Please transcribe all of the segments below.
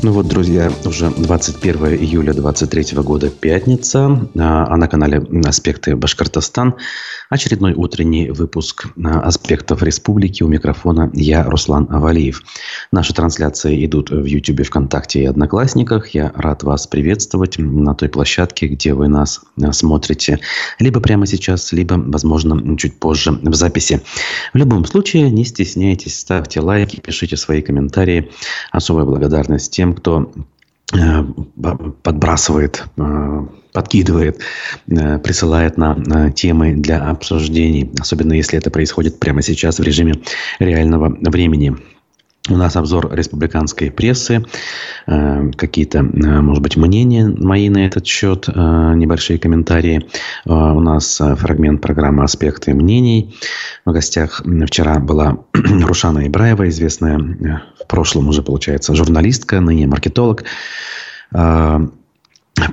Ну вот, друзья, уже 21 июля 2023 года, пятница, а, а на канале «Аспекты Башкортостан» очередной утренний выпуск а, «Аспектов республики». У микрофона я, Руслан Авалиев. Наши трансляции идут в YouTube, ВКонтакте и Одноклассниках. Я рад вас приветствовать на той площадке, где вы нас а, смотрите либо прямо сейчас, либо, возможно, чуть позже в записи. В любом случае, не стесняйтесь, ставьте лайки, пишите свои комментарии. Особая благодарность тем, тем, кто э, подбрасывает, э, подкидывает, э, присылает нам темы для обсуждений, особенно если это происходит прямо сейчас в режиме реального времени. У нас обзор республиканской прессы, э, какие-то, э, может быть, мнения мои на этот счет, э, небольшие комментарии. У нас фрагмент программы «Аспекты мнений». В гостях вчера была Рушана Ибраева, известная в прошлом уже, получается, журналистка, ныне маркетолог.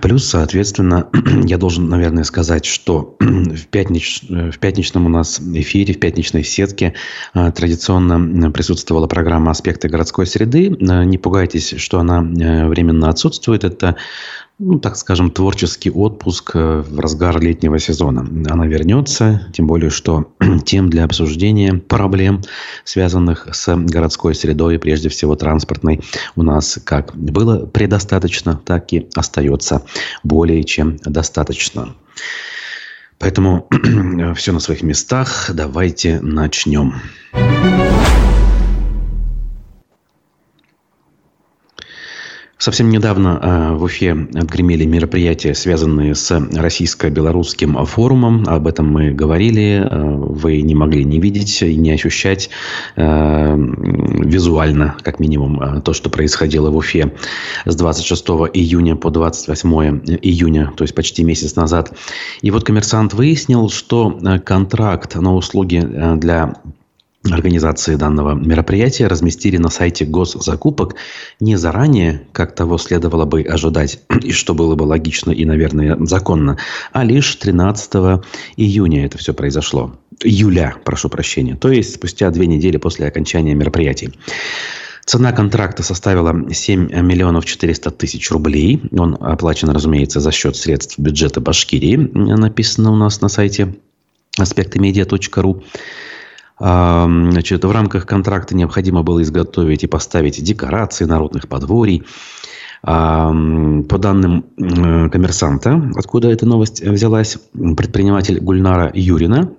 Плюс, соответственно, я должен, наверное, сказать, что в, пятнич... в пятничном у нас эфире, в пятничной сетке а, традиционно присутствовала программа «Аспекты городской среды». А, не пугайтесь, что она э, временно отсутствует. Это ну, так скажем, творческий отпуск э, в разгар летнего сезона. Она вернется, тем более, что тем для обсуждения проблем, связанных с городской средой, прежде всего транспортной, у нас как было предостаточно, так и остается более чем достаточно. Поэтому все на своих местах. Давайте начнем. Совсем недавно э, в Уфе отгремели мероприятия, связанные с российско-белорусским форумом. Об этом мы говорили. Э, вы не могли не видеть и не ощущать э, визуально, как минимум, то, что происходило в Уфе с 26 июня по 28 июня, то есть почти месяц назад. И вот коммерсант выяснил, что контракт на услуги для организации данного мероприятия разместили на сайте госзакупок не заранее, как того следовало бы ожидать, и что было бы логично и, наверное, законно, а лишь 13 июня это все произошло. Июля, прошу прощения. То есть спустя две недели после окончания мероприятий. Цена контракта составила 7 миллионов 400 тысяч рублей. Он оплачен, разумеется, за счет средств бюджета Башкирии. Написано у нас на сайте аспектымедиа.ру. Значит, в рамках контракта необходимо было изготовить и поставить декорации народных подворий. По данным э, коммерсанта, откуда эта новость взялась, предприниматель Гульнара Юрина,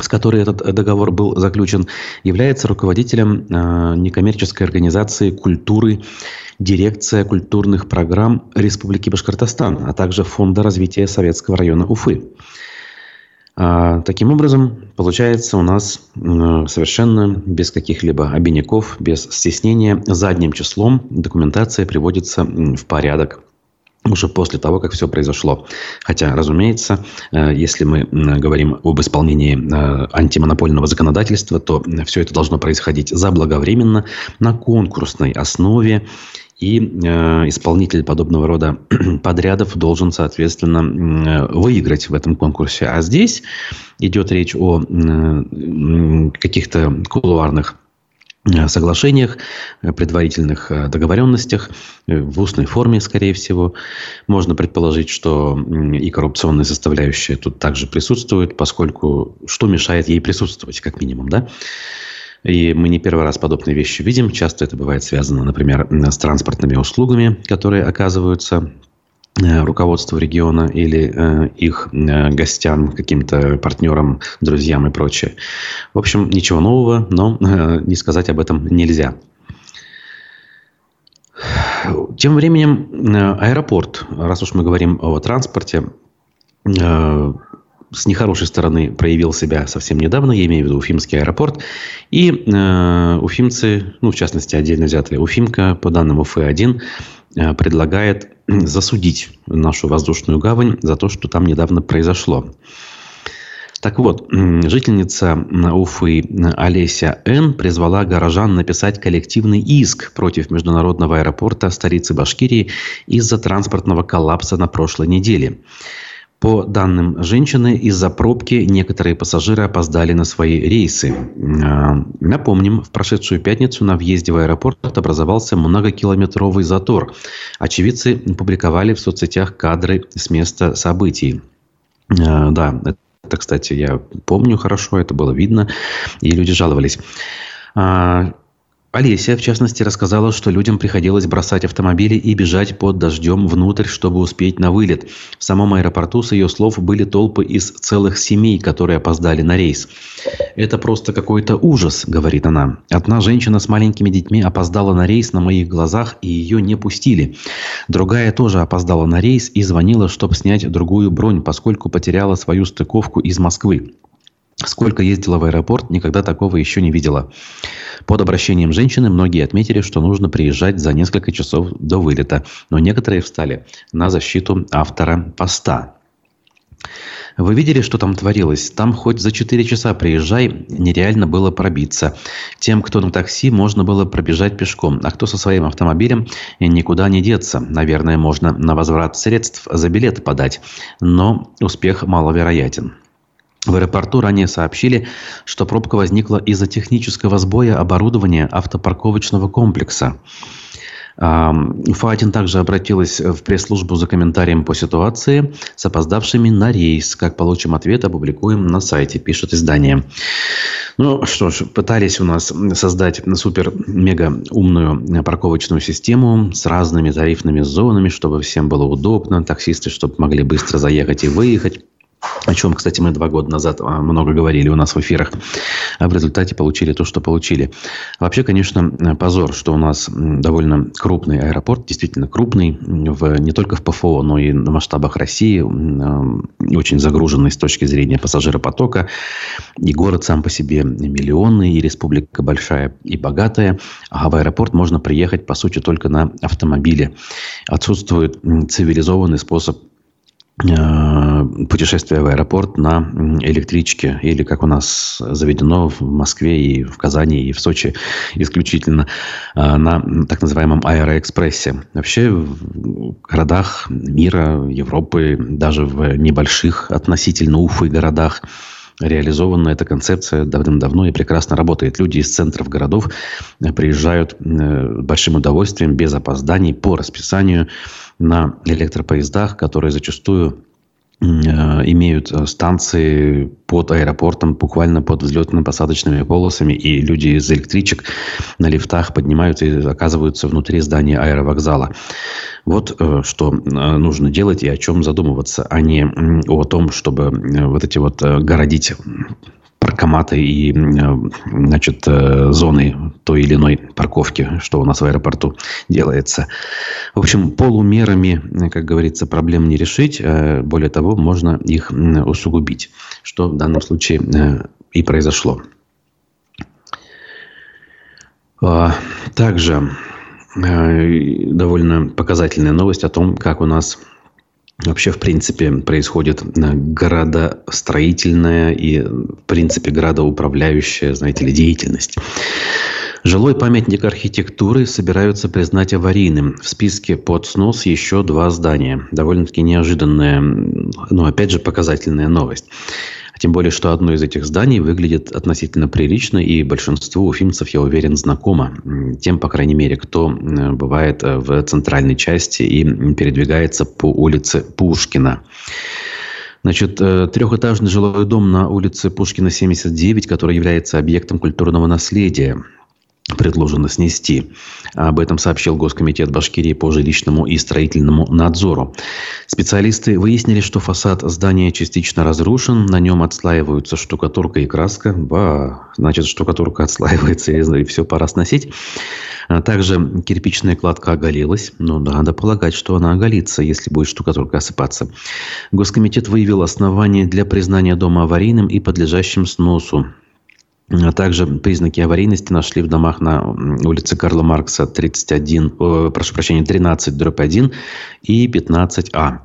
с которой этот договор был заключен, является руководителем э, некоммерческой организации культуры Дирекция культурных программ Республики Башкортостан, а также Фонда развития Советского района Уфы. А, таким образом, получается у нас совершенно без каких-либо обиняков, без стеснения, задним числом документация приводится в порядок уже после того, как все произошло. Хотя, разумеется, э, если мы говорим об исполнении э, антимонопольного законодательства, то все это должно происходить заблаговременно, на конкурсной основе и э, исполнитель подобного рода подрядов должен, соответственно, э, выиграть в этом конкурсе. А здесь идет речь о э, каких-то кулуарных э, соглашениях, э, предварительных э, договоренностях в устной форме, скорее всего. Можно предположить, что и коррупционная составляющая тут также присутствует, поскольку что мешает ей присутствовать, как минимум, да? И мы не первый раз подобные вещи видим. Часто это бывает связано, например, с транспортными услугами, которые оказываются э, руководству региона или э, их э, гостям, каким-то партнерам, друзьям и прочее. В общем, ничего нового, но э, не сказать об этом нельзя. Тем временем э, аэропорт, раз уж мы говорим о транспорте, э, с нехорошей стороны проявил себя совсем недавно, я имею в виду Уфимский аэропорт. И э, уфимцы, ну, в частности, отдельно взятые Уфимка, по данным УФ-1, э, предлагает засудить нашу воздушную гавань за то, что там недавно произошло. Так вот, жительница Уфы Олеся Н. призвала горожан написать коллективный иск против международного аэропорта столицы Башкирии из-за транспортного коллапса на прошлой неделе. По данным женщины, из-за пробки некоторые пассажиры опоздали на свои рейсы. А, напомним, в прошедшую пятницу на въезде в аэропорт образовался многокилометровый затор. Очевидцы публиковали в соцсетях кадры с места событий. А, да, это, кстати, я помню хорошо, это было видно, и люди жаловались. Олеся, в частности, рассказала, что людям приходилось бросать автомобили и бежать под дождем внутрь, чтобы успеть на вылет. В самом аэропорту, с ее слов, были толпы из целых семей, которые опоздали на рейс. «Это просто какой-то ужас», — говорит она. «Одна женщина с маленькими детьми опоздала на рейс на моих глазах, и ее не пустили. Другая тоже опоздала на рейс и звонила, чтобы снять другую бронь, поскольку потеряла свою стыковку из Москвы. Сколько ездила в аэропорт, никогда такого еще не видела. Под обращением женщины многие отметили, что нужно приезжать за несколько часов до вылета, но некоторые встали на защиту автора поста. Вы видели, что там творилось? Там хоть за 4 часа приезжай, нереально было пробиться. Тем, кто на такси, можно было пробежать пешком, а кто со своим автомобилем, никуда не деться. Наверное, можно на возврат средств за билет подать, но успех маловероятен. В аэропорту ранее сообщили, что пробка возникла из-за технического сбоя оборудования автопарковочного комплекса. Фатин также обратилась в пресс-службу за комментарием по ситуации с опоздавшими на рейс. Как получим ответ, опубликуем на сайте, пишет издание. Ну что ж, пытались у нас создать супер-мега умную парковочную систему с разными тарифными зонами, чтобы всем было удобно, таксисты, чтобы могли быстро заехать и выехать о чем, кстати, мы два года назад а, много говорили у нас в эфирах, а в результате получили то, что получили. Вообще, конечно, позор, что у нас довольно крупный аэропорт, действительно крупный, в, не только в ПФО, но и на масштабах России, очень загруженный с точки зрения пассажиропотока, и город сам по себе миллионный, и республика большая и богатая, а в аэропорт можно приехать, по сути, только на автомобиле. Отсутствует цивилизованный способ путешествие в аэропорт на электричке или как у нас заведено в Москве и в Казани и в Сочи исключительно э, на так называемом аэроэкспрессе. Вообще в городах мира, Европы, даже в небольших относительно Уфы городах реализована эта концепция давным-давно и прекрасно работает. Люди из центров городов приезжают э, большим удовольствием, без опозданий, по расписанию на электропоездах, которые зачастую э, имеют э, станции под аэропортом, буквально под взлетно-посадочными полосами, и люди из электричек на лифтах поднимаются и оказываются внутри здания аэровокзала. Вот э, что нужно делать и о чем задумываться, а не о том, чтобы вот эти вот городить паркоматы и значит, зоны той или иной парковки, что у нас в аэропорту делается. В общем, полумерами, как говорится, проблем не решить. Э, более того, можно их усугубить, что в данном случае э, и произошло. А, также э, довольно показательная новость о том, как у нас вообще, в принципе, происходит городостроительная и, в принципе, градоуправляющая, знаете ли, деятельность. Жилой памятник архитектуры собираются признать аварийным. В списке под снос еще два здания. Довольно-таки неожиданная, но опять же показательная новость. Тем более, что одно из этих зданий выглядит относительно прилично, и большинству уфимцев, я уверен, знакомо. Тем, по крайней мере, кто бывает э, в центральной части и передвигается по улице Пушкина. Значит, э, трехэтажный жилой дом на улице Пушкина, 79, который является объектом культурного наследия предложено снести. Об этом сообщил Госкомитет Башкирии по жилищному и строительному надзору. Специалисты выяснили, что фасад здания частично разрушен, на нем отслаиваются штукатурка и краска. Ба, значит, штукатурка отслаивается, и все, пора сносить. А также кирпичная кладка оголилась. Ну, надо полагать, что она оголится, если будет штукатурка осыпаться. Госкомитет выявил основания для признания дома аварийным и подлежащим сносу. А также признаки аварийности нашли в домах на улице Карла Маркса 31, э, прошу прощения, 13 дробь 1 и 15А.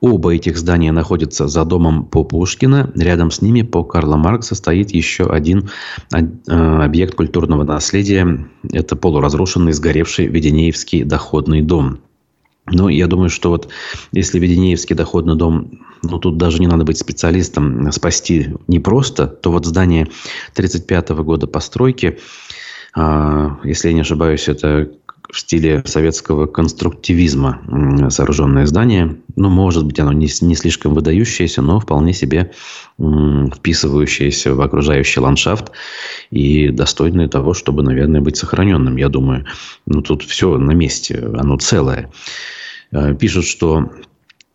Оба этих здания находятся за домом по Пушкина. Рядом с ними по Карла Маркса стоит еще один э, объект культурного наследия. Это полуразрушенный, сгоревший Веденеевский доходный дом. Но я думаю, что вот если Веденеевский доходный дом, ну тут даже не надо быть специалистом, спасти непросто, то вот здание 1935 года постройки, а, если я не ошибаюсь, это в стиле советского конструктивизма сооруженное здание. Ну, может быть, оно не, не слишком выдающееся, но вполне себе вписывающееся в окружающий ландшафт и достойное того, чтобы, наверное, быть сохраненным, я думаю. Ну, тут все на месте, оно целое. Э, пишут, что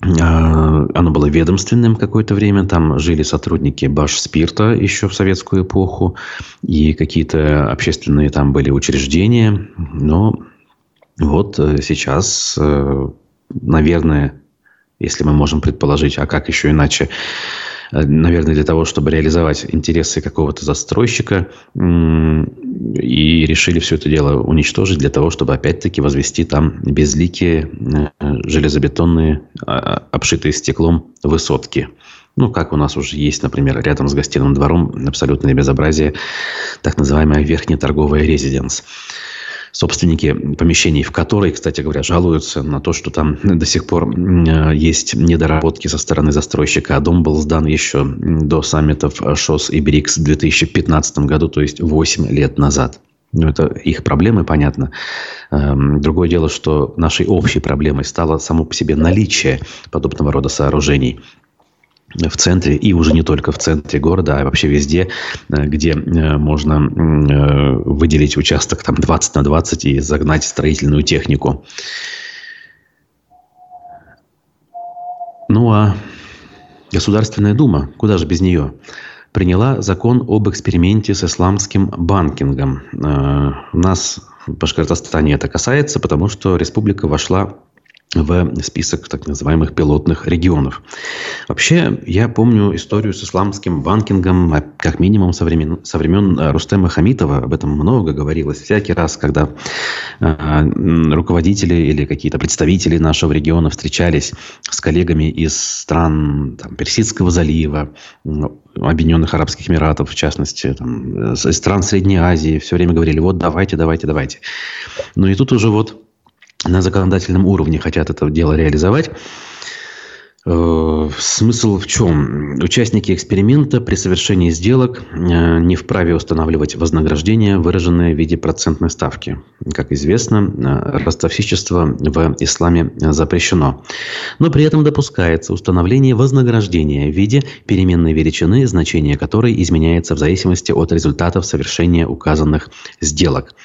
э, оно было ведомственным какое-то время. Там жили сотрудники Башспирта еще в советскую эпоху. И какие-то общественные там были учреждения. Но вот э, сейчас, э, наверное, если мы можем предположить, а как еще иначе, э, наверное, для того, чтобы реализовать интересы какого-то застройщика, и решили все это дело уничтожить для того, чтобы опять-таки возвести там безликие железобетонные, а, обшитые стеклом высотки. Ну, как у нас уже есть, например, рядом с гостиным двором абсолютное безобразие, так называемая верхняя торговая резиденс собственники помещений, в которые, кстати говоря, жалуются на то, что там до сих пор есть недоработки со стороны застройщика. А дом был сдан еще до саммитов ШОС и БРИКС в 2015 году, то есть 8 лет назад. Ну, это их проблемы, понятно. Эм, другое дело, что нашей общей проблемой стало само по себе наличие подобного рода сооружений в центре, и уже не только в центре города, а вообще везде, э, где э, можно э, выделить участок там 20 на 20 и загнать строительную технику. Ну а Государственная Дума, куда же без нее, приняла закон об эксперименте с исламским банкингом. У нас в Башкортостане это касается, потому что республика вошла в список так называемых пилотных регионов. Вообще, я помню историю с исламским банкингом, а, как минимум со времен, со времен э, Рустема Хамитова. Об этом много говорилось. Всякий раз, когда э, руководители или какие-то представители нашего региона встречались с коллегами из стран там, Персидского залива, Объединенных Арабских Эмиратов, в частности, там, из стран Средней Азии, все время говорили, вот давайте, давайте, давайте. Ну и тут уже вот на законодательном уровне хотят это дело реализовать. Э, смысл в чем? Участники эксперимента при совершении сделок э, не вправе устанавливать вознаграждение, выраженное в виде процентной ставки. Как известно, э, ростовщичество в исламе запрещено. Но при этом допускается установление вознаграждения в виде переменной величины, значение которой изменяется в зависимости от результатов совершения указанных сделок.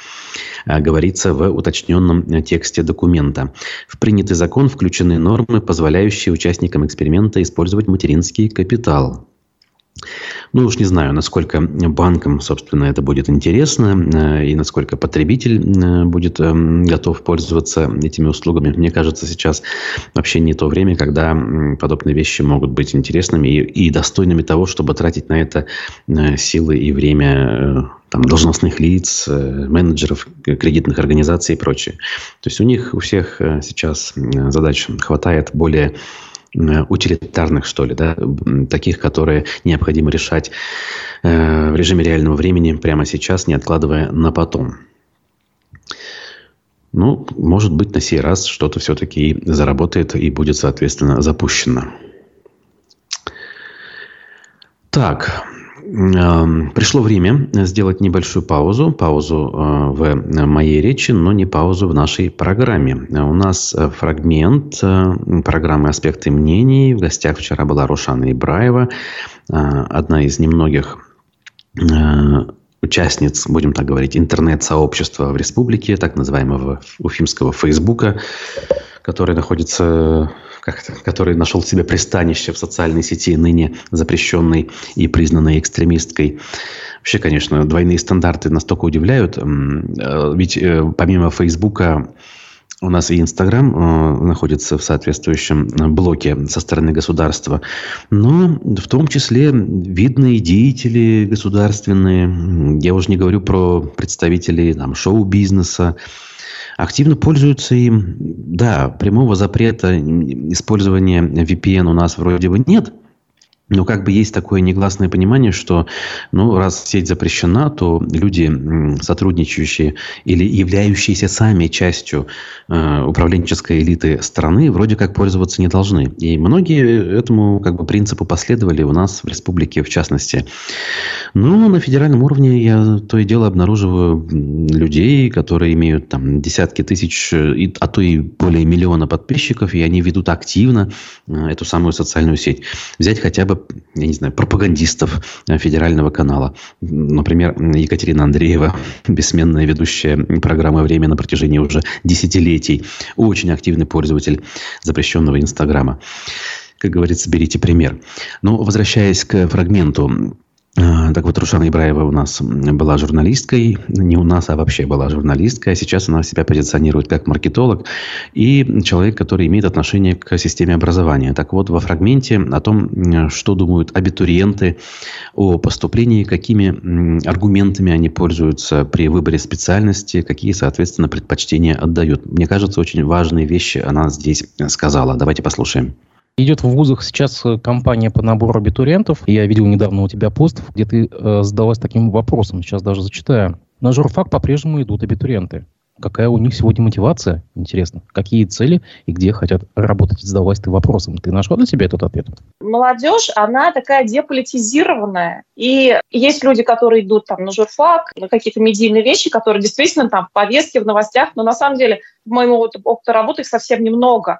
Э, говорится в уточненном э, тексте документа. В принятый закон включены нормы, позволяющие участникам эксперимента использовать материнский капитал. Ну уж не знаю, насколько банкам, собственно, это будет интересно э, и насколько потребитель будет готов пользоваться этими услугами. Мне кажется, сейчас вообще не то время, когда подобные вещи могут быть интересными и, достойными того, чтобы тратить на это силы и время там, должностных лиц, э, менеджеров кредитных организаций и прочее. То есть у них у всех э, сейчас задач хватает более утилитарных, что ли, да, таких, которые необходимо решать э, в режиме реального времени прямо сейчас, не откладывая на потом. Ну, может быть, на сей раз что-то все-таки заработает и будет, соответственно, запущено. Так, Пришло время сделать небольшую паузу, паузу э, в моей речи, но не паузу в нашей программе. У нас э, фрагмент э, программы «Аспекты мнений». В гостях вчера была Рушана Ибраева, одна из немногих участниц, будем так говорить, интернет-сообщества в республике, так называемого уфимского Фейсбука, который находится как то который нашел себе пристанище в социальной сети, ныне запрещенной и признанной экстремисткой. Вообще, конечно, двойные стандарты настолько удивляют. Э, ведь э, помимо Фейсбука у нас и Инстаграм э, находится в соответствующем блоке со стороны государства. Но в том числе видные деятели государственные. Я уже не говорю про представителей шоу-бизнеса, активно пользуются им. Да, прямого запрета использования VPN у нас вроде бы нет. Но как бы есть такое негласное понимание, что ну, раз сеть запрещена, то люди, сотрудничающие или являющиеся сами частью э, управленческой элиты страны, вроде как пользоваться не должны. И многие этому как бы, принципу последовали у нас в республике в частности. Но на федеральном уровне я то и дело обнаруживаю людей, которые имеют там десятки тысяч, а то и более миллиона подписчиков, и они ведут активно э, эту самую социальную сеть. Взять хотя бы я не знаю, пропагандистов э, федерального канала. Например, Екатерина Андреева, бессменная ведущая программы «Время» на протяжении уже десятилетий. Очень активный пользователь запрещенного Инстаграма. Как говорится, берите пример. Но возвращаясь к фрагменту так вот, Рушана Ибраева у нас была журналисткой, не у нас, а вообще была журналисткой, а сейчас она себя позиционирует как маркетолог и человек, который имеет отношение к системе образования. Так вот, во фрагменте о том, что думают абитуриенты о поступлении, какими аргументами они пользуются при выборе специальности, какие, соответственно, предпочтения отдают. Мне кажется, очень важные вещи она здесь сказала. Давайте послушаем. Идет в вузах сейчас э, кампания по набору абитуриентов. Я видел недавно у тебя пост, где ты э, задалась таким вопросом, сейчас даже зачитаю. На журфак по-прежнему идут абитуриенты. Какая у них сегодня мотивация? Интересно. Какие цели и где хотят работать? Задавалась ты вопросом. Ты нашла для себя этот ответ? Молодежь, она такая деполитизированная. И есть люди, которые идут там на журфак, на какие-то медийные вещи, которые действительно там в повестке, в новостях, но на самом деле в моем опыте работы их совсем немного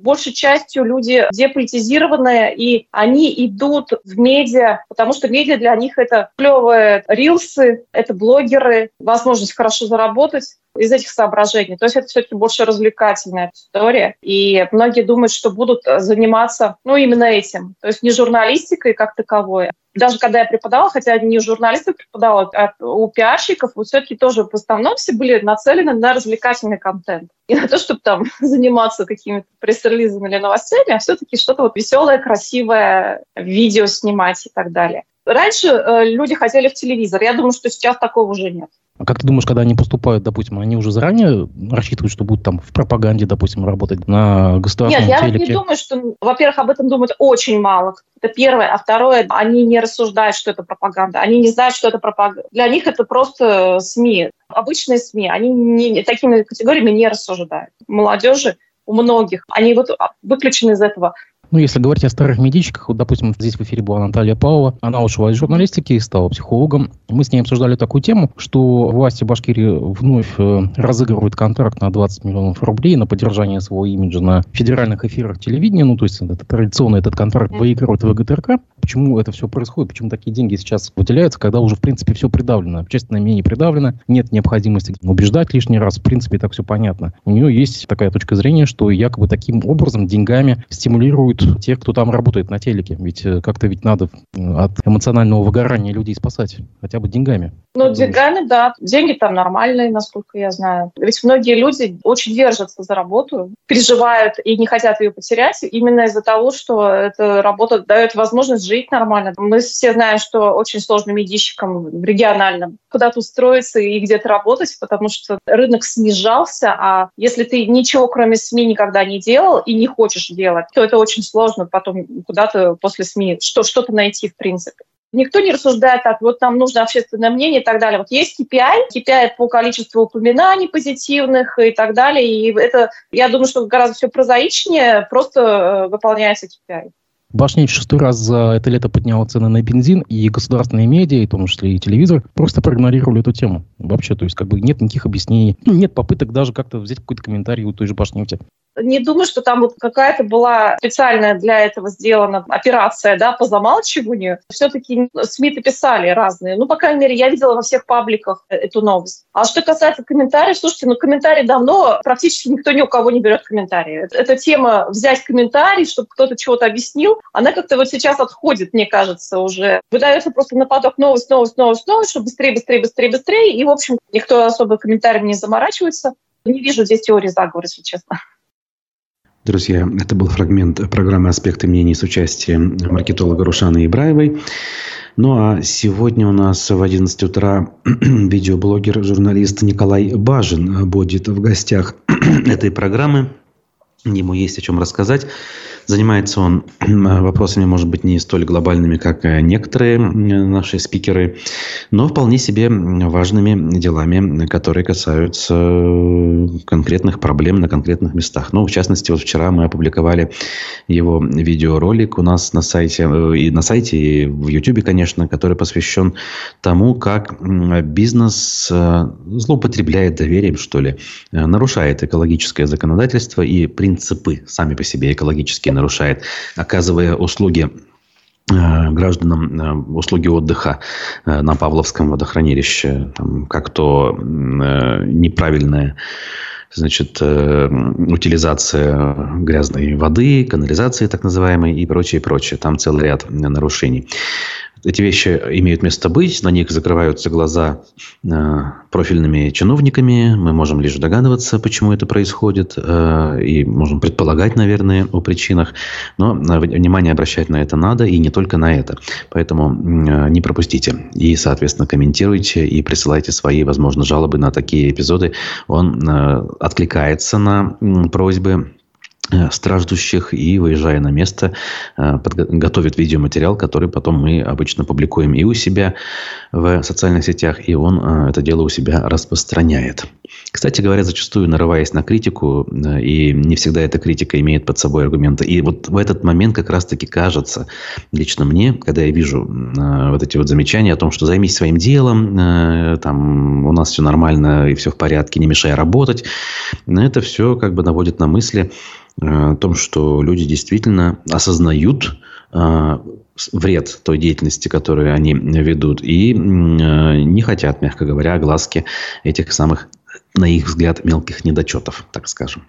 большей частью люди деполитизированные, и они идут в медиа, потому что медиа для них это клевые рилсы, это блогеры, возможность хорошо заработать из этих соображений. То есть это все-таки больше развлекательная история. И многие думают, что будут заниматься ну, именно этим. То есть не журналистикой как таковой, даже когда я преподавала, хотя не журналистов преподавала, а у пиарщиков, вот все-таки тоже в основном все были нацелены на развлекательный контент. И на то, чтобы там заниматься какими-то пресс-релизами или новостями, а все-таки что-то вот веселое, красивое, видео снимать и так далее. Раньше э, люди хотели в телевизор. Я думаю, что сейчас такого уже нет. А как ты думаешь, когда они поступают, допустим, они уже заранее рассчитывают, что будут там в пропаганде, допустим, работать на государственном Нет, телеке? я не думаю, что, во-первых, об этом думают очень мало. Это первое. А второе, они не рассуждают, что это пропаганда. Они не знают, что это пропаганда. Для них это просто СМИ. Обычные СМИ. Они не, такими категориями не рассуждают. Молодежи у многих, они вот выключены из этого. Ну, если говорить о старых медичках, вот, допустим, здесь в эфире была Наталья Павлова, она ушла из журналистики и стала психологом. Мы с ней обсуждали такую тему, что власти Башкирии вновь э, разыгрывают контракт на 20 миллионов рублей на поддержание своего имиджа на федеральных эфирах телевидения. Ну, то есть это традиционно этот контракт выигрывает ВГТРК. Почему это все происходит? Почему такие деньги сейчас выделяются, когда уже, в принципе, все придавлено? Общественное мнение придавлено, нет необходимости убеждать лишний раз. В принципе, так все понятно. У нее есть такая точка зрения, что якобы таким образом деньгами стимулируют тех, кто там работает на телеке. Ведь э, как-то ведь надо от эмоционального выгорания людей спасать, хотя бы деньгами. Ну, деньгами, да. Деньги там нормальные, насколько я знаю. Ведь многие люди очень держатся за работу, переживают и не хотят ее потерять именно из-за того, что эта работа дает возможность жить нормально. Мы все знаем, что очень сложно медийщикам в региональном куда-то устроиться и где-то работать, потому что рынок снижался, а если ты ничего кроме СМИ никогда не делал и не хочешь делать, то это очень сложно потом куда-то после СМИ что, что-то найти в принципе. Никто не рассуждает так, вот нам нужно общественное мнение и так далее. Вот есть KPI, KPI по количеству упоминаний позитивных и так далее. И это, я думаю, что гораздо все прозаичнее, просто э, выполняется KPI. Башня шестой раз за это лето подняла цены на бензин, и государственные медиа, и в том числе и телевизор, просто проигнорировали эту тему. Вообще, то есть как бы нет никаких объяснений, нет попыток даже как-то взять какой-то комментарий у той же Башнефти. Не думаю, что там вот какая-то была специальная для этого сделана операция да, по замалчиванию. Все-таки СМИ-то писали разные. Ну, по крайней мере, я видела во всех пабликах эту новость. А что касается комментариев, слушайте, ну, комментарии давно практически никто ни у кого не берет комментарии. Эта тема взять комментарий, чтобы кто-то чего-то объяснил, она как-то вот сейчас отходит, мне кажется, уже. Выдается просто на поток новость, новость, новость, новость, чтобы быстрее, быстрее, быстрее, быстрее. И, в общем, никто особо комментариями не заморачивается. Не вижу здесь теории заговора, если честно. Друзья, это был фрагмент программы «Аспекты мнений» с участием маркетолога Рушаны Ибраевой. Ну а сегодня у нас в 11 утра видеоблогер, журналист Николай Бажин будет в гостях этой программы. Ему есть о чем рассказать. Занимается он вопросами, может быть, не столь глобальными, как некоторые наши спикеры, но вполне себе важными делами, которые касаются конкретных проблем на конкретных местах. Ну, в частности, вот вчера мы опубликовали его видеоролик у нас на сайте, э, и на сайте, и в YouTube, конечно, который посвящен тому, как бизнес э, злоупотребляет доверием, что ли, э, нарушает экологическое законодательство и принципы сами по себе экологические нарушает, оказывая услуги гражданам услуги отдыха на Павловском водохранилище, там, как то неправильное значит, э, утилизация грязной воды, канализации так называемой и прочее, прочее. Там целый ряд нарушений. Эти вещи имеют место быть, на них закрываются глаза э, профильными чиновниками. Мы можем лишь догадываться, почему это происходит, э, и можем предполагать, наверное, о причинах. Но внимание обращать на это надо, и не только на это. Поэтому э, не пропустите. И, соответственно, комментируйте и присылайте свои, возможно, жалобы на такие эпизоды. Он откликается на просьбы Э, страждущих и, выезжая на место, э, готовит видеоматериал, который потом мы обычно публикуем и у себя в социальных сетях, и он э, это дело у себя распространяет. Кстати говоря, зачастую нарываясь на критику, и не всегда эта критика имеет под собой аргументы. И вот в этот момент как раз-таки кажется, лично мне, когда я вижу вот эти вот замечания о том, что займись своим делом, там у нас все нормально и все в порядке, не мешай работать, это все как бы наводит на мысли, Э, о том, что люди действительно осознают э, вред той деятельности, которую они ведут, и э, не хотят, мягко говоря, огласки этих самых, на их взгляд, мелких недочетов, так скажем.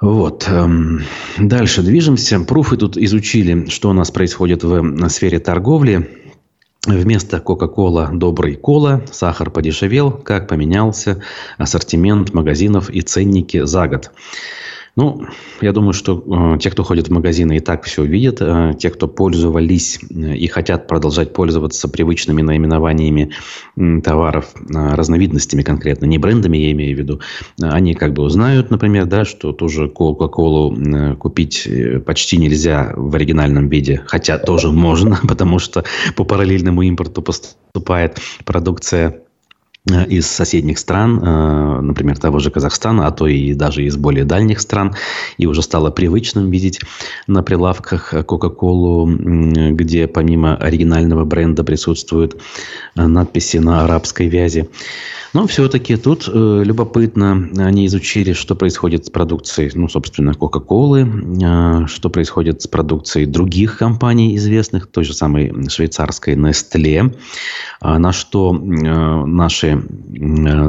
Вот. Эм, дальше движемся. Пруфы тут изучили, что у нас происходит в сфере торговли. Вместо Кока-Кола добрый кола, сахар подешевел, как поменялся ассортимент магазинов и ценники за год. Ну, я думаю, что э, те, кто ходит в магазины, и так все видят. Э, те, кто пользовались э, и хотят продолжать пользоваться привычными наименованиями э, товаров, э, разновидностями конкретно, не брендами я имею в виду, э, они как бы узнают, например, да, что тоже Кока-Колу э, купить э, почти нельзя в оригинальном виде, хотя тоже можно, потому что по параллельному импорту поступает продукция из соседних стран, э, например, того же Казахстана, а то и даже из более дальних стран, и уже стало привычным видеть на прилавках Кока-Колу, где помимо оригинального бренда присутствуют э, надписи на арабской вязи. Но все-таки тут э, любопытно, они изучили, что происходит с продукцией, ну, собственно, Кока-Колы, э, что происходит с продукцией других компаний известных, той же самой швейцарской Nestle, э, на что э, наши э,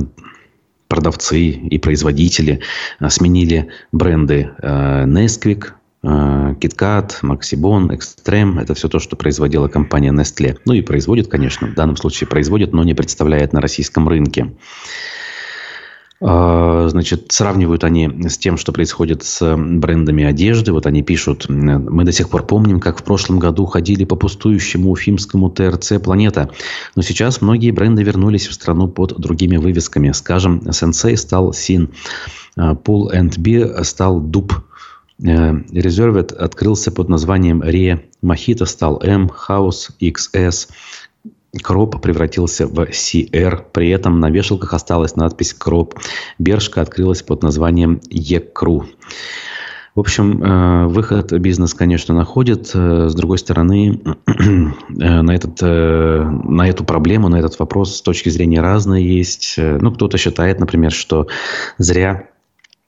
продавцы и производители сменили бренды э, Nesquik, KitKat, Maxibon, Extreme – это все то, что производила компания Nestle. Ну и производит, конечно, в данном случае производит, но не представляет на российском рынке. А, значит, сравнивают они с тем, что происходит с брендами одежды. Вот они пишут, мы до сих пор помним, как в прошлом году ходили по пустующему уфимскому ТРЦ «Планета». Но сейчас многие бренды вернулись в страну под другими вывесками. Скажем, Sensei стал Син, Pull and Beer стал Дуб. Э, открылся под названием Ре, Мохито стал М, House XS, Кроп превратился в CR, при этом на вешалках осталась надпись Кроп. Бершка открылась под названием Екру. В общем, э, выход бизнес, конечно, находит. Э, с другой стороны, на, этот, на эту проблему, на этот вопрос с точки зрения разные есть. Ну, кто-то считает, например, что зря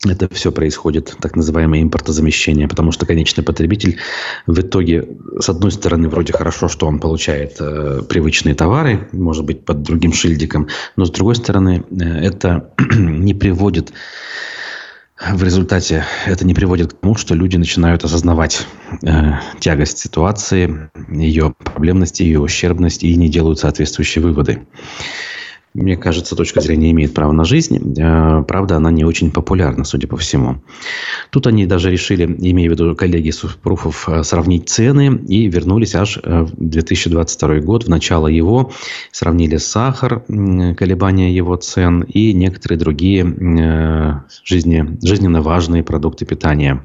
это все происходит, так называемое импортозамещение, потому что конечный потребитель в итоге, с одной стороны, вроде хорошо, что он получает э, привычные товары, может быть, под другим шильдиком, но с другой стороны, э, это не приводит в результате это не приводит к тому, что люди начинают осознавать э, тягость ситуации, ее проблемность, ее ущербность и не делают соответствующие выводы мне кажется, точка зрения имеет право на жизнь. Э, правда, она не очень популярна, судя по всему. Тут они даже решили, имея в виду коллеги Суфпруфов, э, сравнить цены и вернулись аж э, в 2022 год, в начало его. Сравнили сахар, колебания его цен и некоторые другие жизни, жизненно важные продукты питания.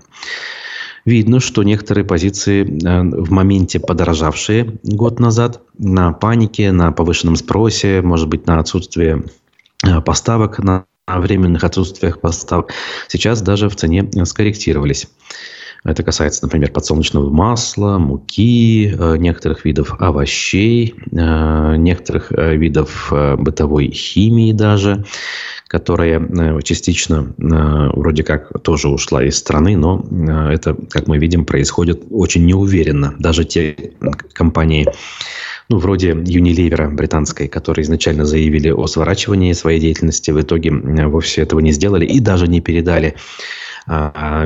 Видно, что некоторые позиции э, в моменте подорожавшие год назад на панике, на повышенном спросе, может быть, на отсутствие э, поставок, на временных отсутствиях поставок, сейчас даже в цене скорректировались. Это касается, например, подсолнечного масла, муки, э, некоторых видов овощей, некоторых видов бытовой химии даже которая э, частично э, вроде как тоже ушла из страны, но э, это, как мы видим, происходит очень неуверенно. Даже те компании, ну, вроде Unilever британской, которые изначально заявили о сворачивании своей деятельности, в итоге вовсе этого не сделали и даже не передали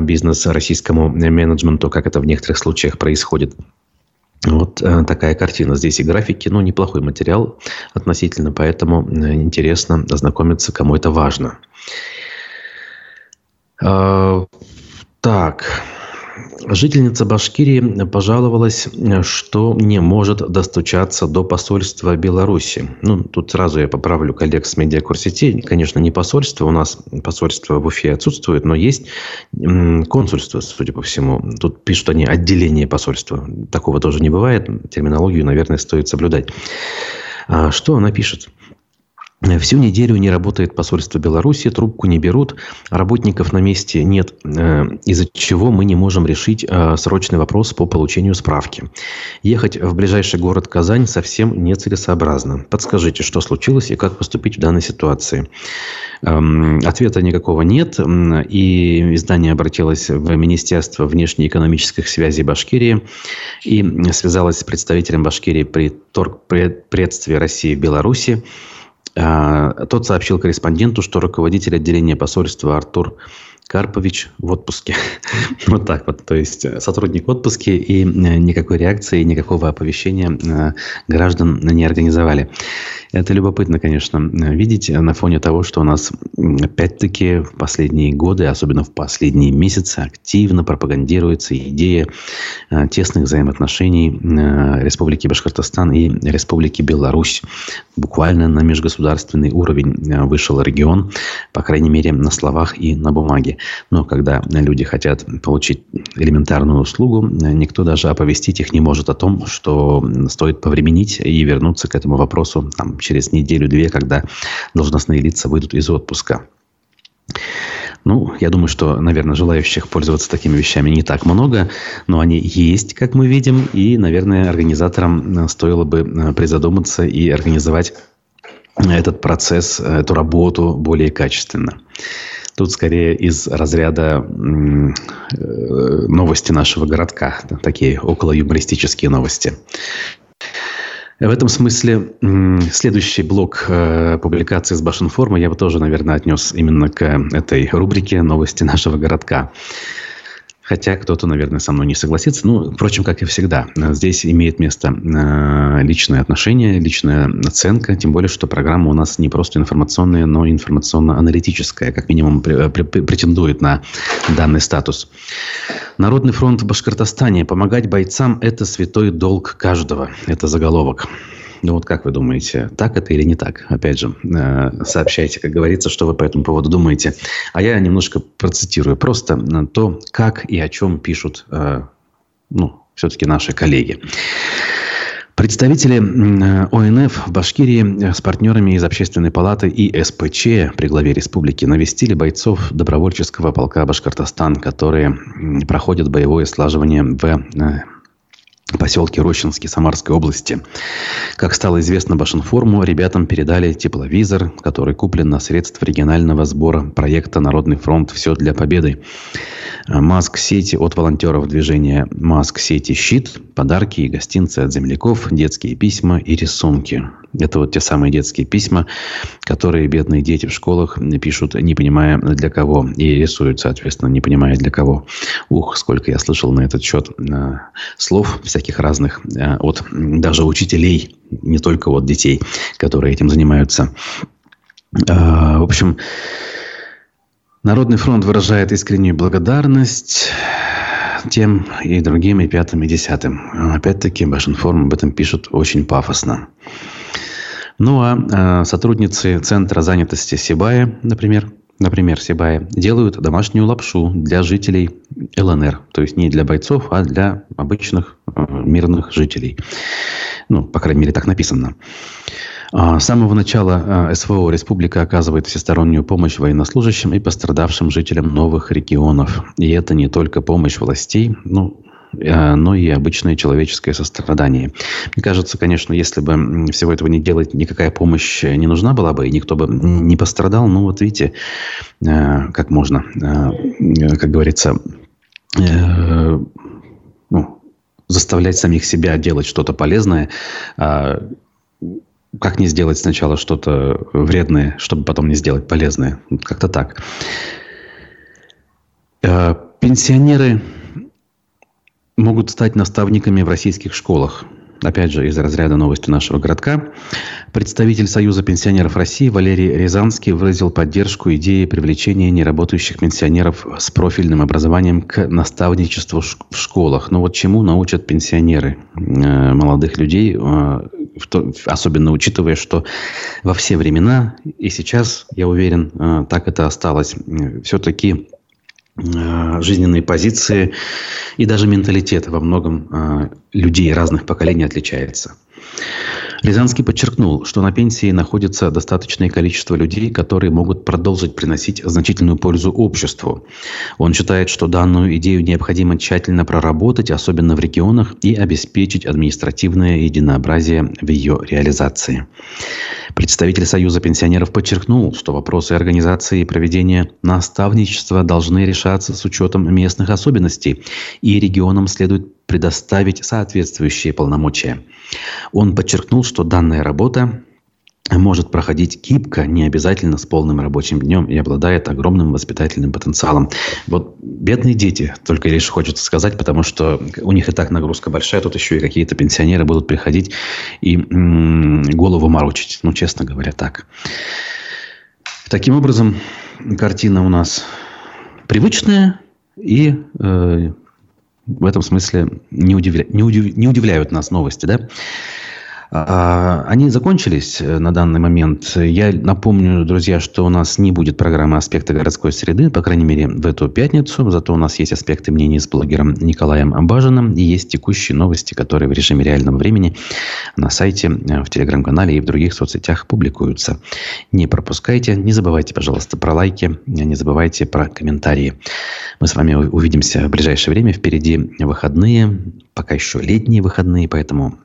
бизнес российскому менеджменту, как это в некоторых случаях происходит. Вот э, такая картина. Здесь и графики, ну, неплохой материал относительно, поэтому э, интересно ознакомиться, кому это важно. Э, так, Жительница Башкирии пожаловалась, что не может достучаться до посольства Беларуси. Ну, тут сразу я поправлю коллег с медиакурсетей. Конечно, не посольство, у нас посольство в Уфе отсутствует, но есть консульство, судя по всему. Тут пишут они отделение посольства. Такого тоже не бывает. Терминологию, наверное, стоит соблюдать. А что она пишет? Всю неделю не работает посольство Беларуси, трубку не берут, работников на месте нет, э, из-за чего мы не можем решить э, срочный вопрос по получению справки. Ехать в ближайший город Казань совсем нецелесообразно. Подскажите, что случилось и как поступить в данной ситуации? Эм, ответа никакого нет, и издание обратилось в Министерство внешнеэкономических связей Башкирии и связалось с представителем Башкирии при торгпредстве России в Беларуси. А, тот сообщил корреспонденту, что руководитель отделения посольства Артур Карпович в отпуске. вот так вот. То есть э, сотрудник в отпуске и э, никакой реакции, никакого оповещения э, граждан не организовали. Это любопытно, конечно, видеть на фоне того, что у нас опять-таки в последние годы, особенно в последние месяцы, активно пропагандируется идея тесных взаимоотношений Республики Башкортостан и Республики Беларусь. Буквально на межгосударственный уровень вышел регион, по крайней мере, на словах и на бумаге. Но когда люди хотят получить элементарную услугу, никто даже оповестить их не может о том, что стоит повременить и вернуться к этому вопросу там, через неделю-две, когда должностные лица выйдут из отпуска. Ну, я думаю, что, наверное, желающих пользоваться такими вещами не так много, но они есть, как мы видим, и, наверное, организаторам стоило бы э, призадуматься и организовать этот процесс, эту работу более качественно. Тут скорее из разряда э, новости нашего городка, такие около юмористические новости. В этом смысле следующий блок э, публикации с Башинформа я бы тоже, наверное, отнес именно к этой рубрике «Новости нашего городка». Хотя кто-то, наверное, со мной не согласится. Ну, впрочем, как и всегда, здесь имеет место э, личное отношение, личная оценка. Тем более, что программа у нас не просто информационная, но информационно-аналитическая. Как минимум, претендует на данный статус. Народный фронт в Башкортостане. Помогать бойцам – это святой долг каждого. Это заголовок. Ну вот как вы думаете, так это или не так? Опять же, э, сообщайте, как говорится, что вы по этому поводу думаете. А я немножко процитирую просто э, то, как и о чем пишут, э, ну, все-таки наши коллеги. Представители ОНФ в Башкирии с партнерами из Общественной палаты и СПЧ при главе республики навестили бойцов добровольческого полка Башкортостан, которые проходят боевое слаживание в поселке Рощинский Самарской области. Как стало известно Башинформу, ребятам передали тепловизор, который куплен на средства регионального сбора проекта «Народный фронт. Все для победы». Маск-сети от волонтеров движения Маск-сети «Щит», подарки и гостинцы от земляков, детские письма и рисунки. Это вот те самые детские письма, которые бедные дети в школах пишут, не понимая для кого, и рисуют, соответственно, не понимая для кого. Ух, сколько я слышал на этот счет э, слов всяких разных э, от даже учителей, не только от детей, которые этим занимаются. Э, в общем, Народный фронт выражает искреннюю благодарность тем и другим, и пятым, и десятым. Опять-таки, Башинформ об этом пишут очень пафосно. Ну а э, сотрудницы Центра занятости Сибая, например, например, Сибая, делают домашнюю лапшу для жителей ЛНР. То есть не для бойцов, а для обычных э, мирных жителей. Ну, по крайней мере, так написано. А, с самого начала э, СВО республика оказывает всестороннюю помощь военнослужащим и пострадавшим жителям новых регионов. И это не только помощь властей, ну, но и обычное человеческое сострадание. Мне кажется, конечно, если бы всего этого не делать, никакая помощь не нужна была бы, и никто бы не пострадал. Ну, вот видите, э, как можно, как говорится, ну, заставлять самих себя делать что-то полезное, а как не сделать сначала что-то вредное, чтобы потом не сделать полезное? Как-то так. Э, пенсионеры могут стать наставниками в российских школах опять же, из разряда новости нашего городка, представитель Союза пенсионеров России Валерий Рязанский выразил поддержку идеи привлечения неработающих пенсионеров с профильным образованием к наставничеству в школах. Но вот чему научат пенсионеры э, молодых людей, э, особенно учитывая, что во все времена, и сейчас, я уверен, э, так это осталось, все-таки жизненные позиции и даже менталитет во многом э, людей разных поколений отличается. Рязанский подчеркнул, что на пенсии находится достаточное количество людей, которые могут продолжить приносить значительную пользу обществу. Он считает, что данную идею необходимо тщательно проработать, особенно в регионах, и обеспечить административное единообразие в ее реализации. Представитель Союза пенсионеров подчеркнул, что вопросы организации и проведения наставничества должны решаться с учетом местных особенностей, и регионам следует предоставить соответствующие полномочия. Он подчеркнул, что данная работа может проходить гибко, не обязательно с полным рабочим днем и обладает огромным воспитательным потенциалом. Вот бедные дети, только лишь хочется сказать, потому что у них и так нагрузка большая, тут еще и какие-то пенсионеры будут приходить и голову морочить, ну, честно говоря, так. Таким образом, картина у нас привычная и э, в этом смысле не, удивля... не, удив... не удивляют нас новости, да? А, они закончились э, на данный момент. Я напомню, друзья, что у нас не будет программы «Аспекты городской среды», по крайней мере, в эту пятницу. Зато у нас есть «Аспекты мнений» с блогером Николаем Абажиным. И есть текущие новости, которые в режиме реального времени на сайте, э, в телеграм-канале и в других соцсетях публикуются. Не пропускайте. Не забывайте, пожалуйста, про лайки. Не забывайте про комментарии. Мы с вами увидимся в ближайшее время. Впереди выходные, пока еще летние выходные, поэтому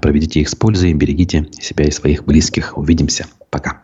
проведите их с пользой, берегите себя и своих близких. Увидимся. Пока.